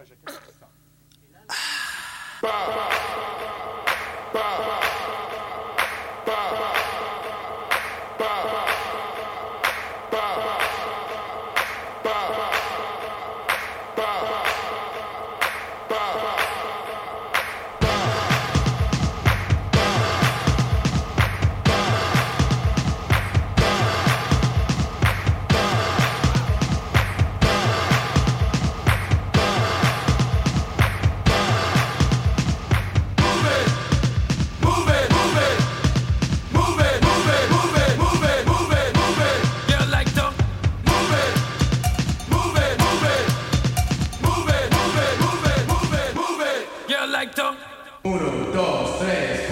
Bah, bah, bah, 1 Uno, dos, tres,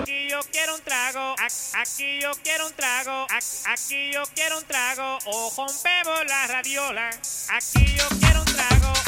Aquí yo quiero un trago, aquí yo quiero un trago, aquí yo quiero un trago, o rompemos la radiola. Aquí yo quiero un trago.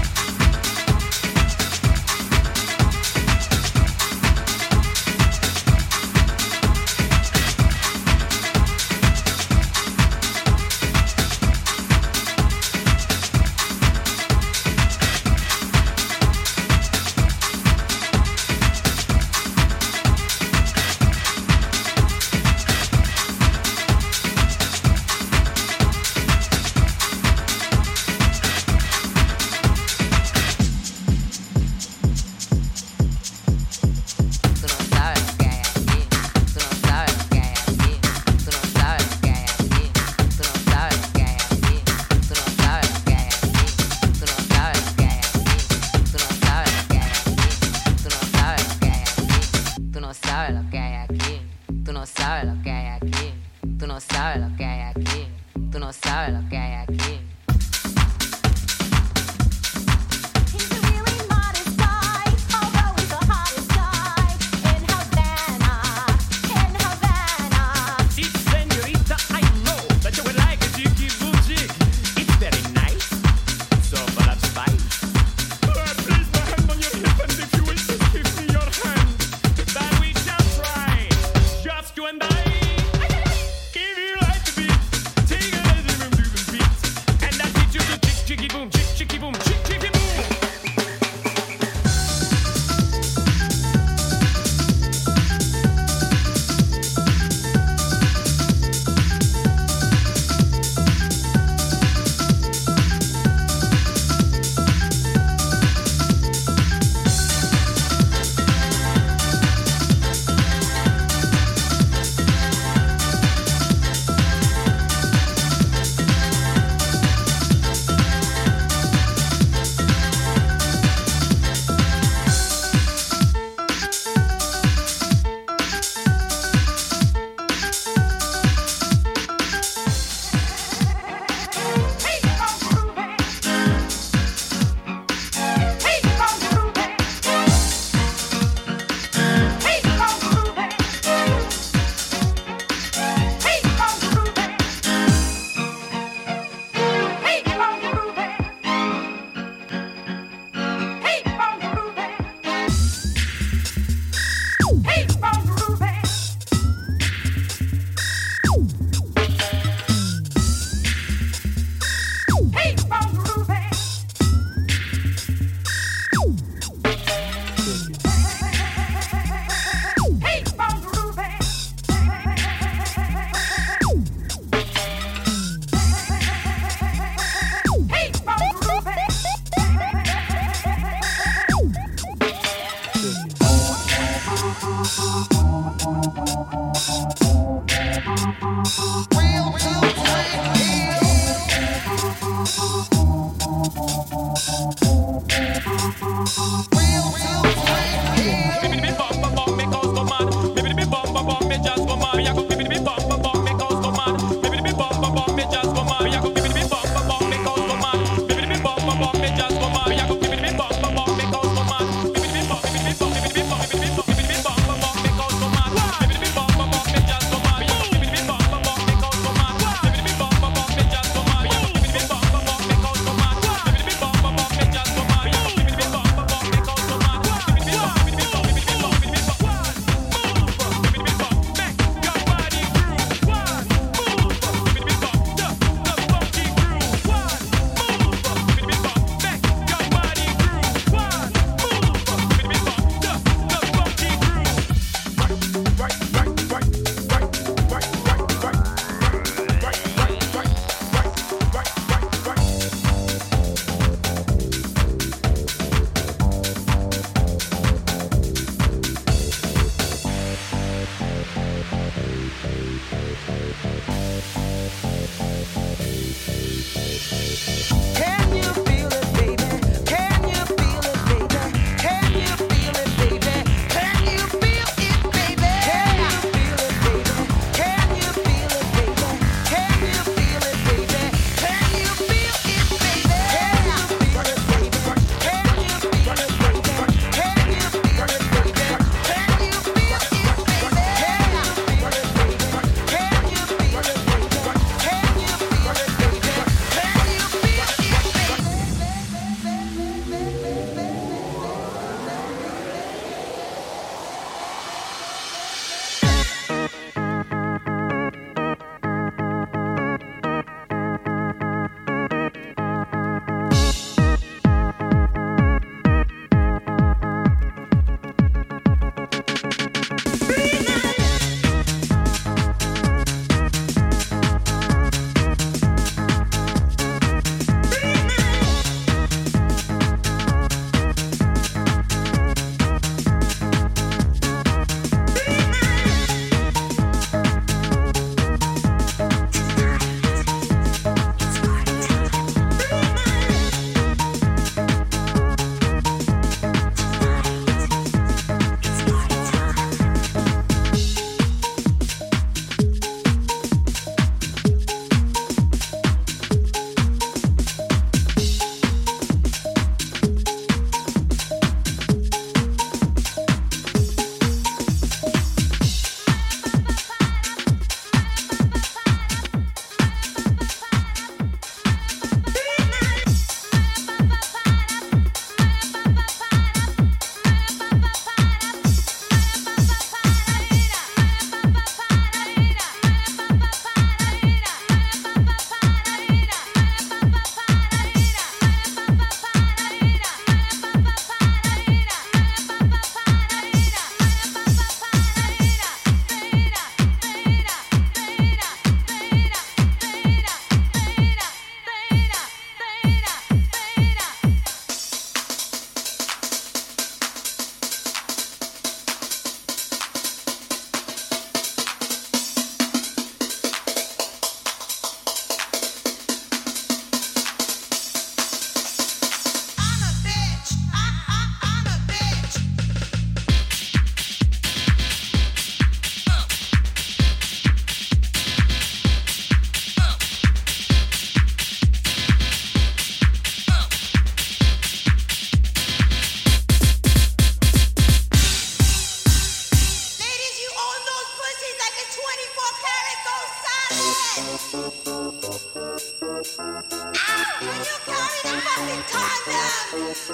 real, real, real, real.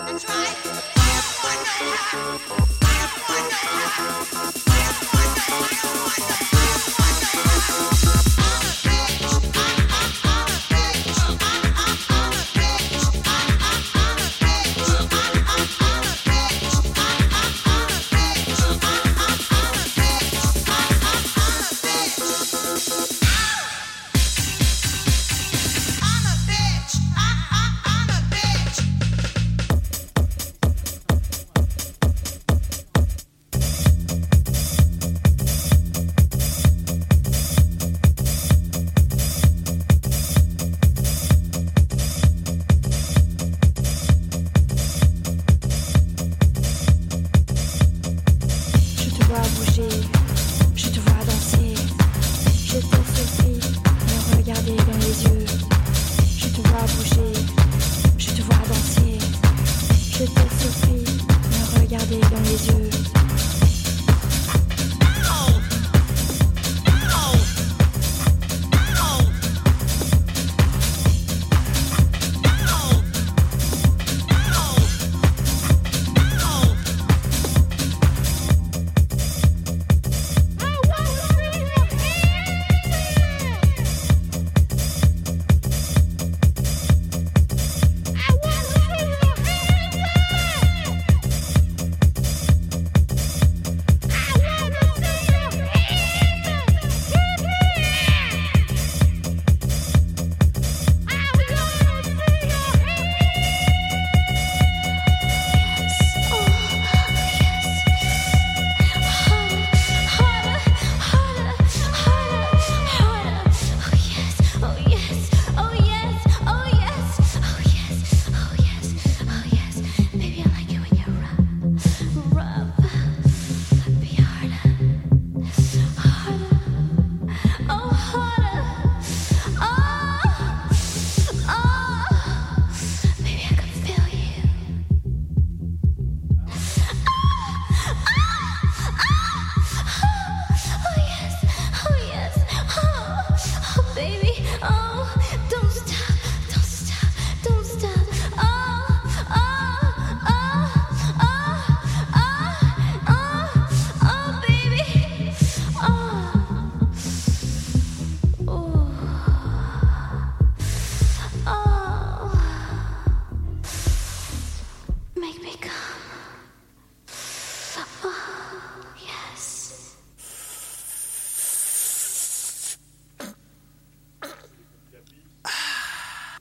Thank you.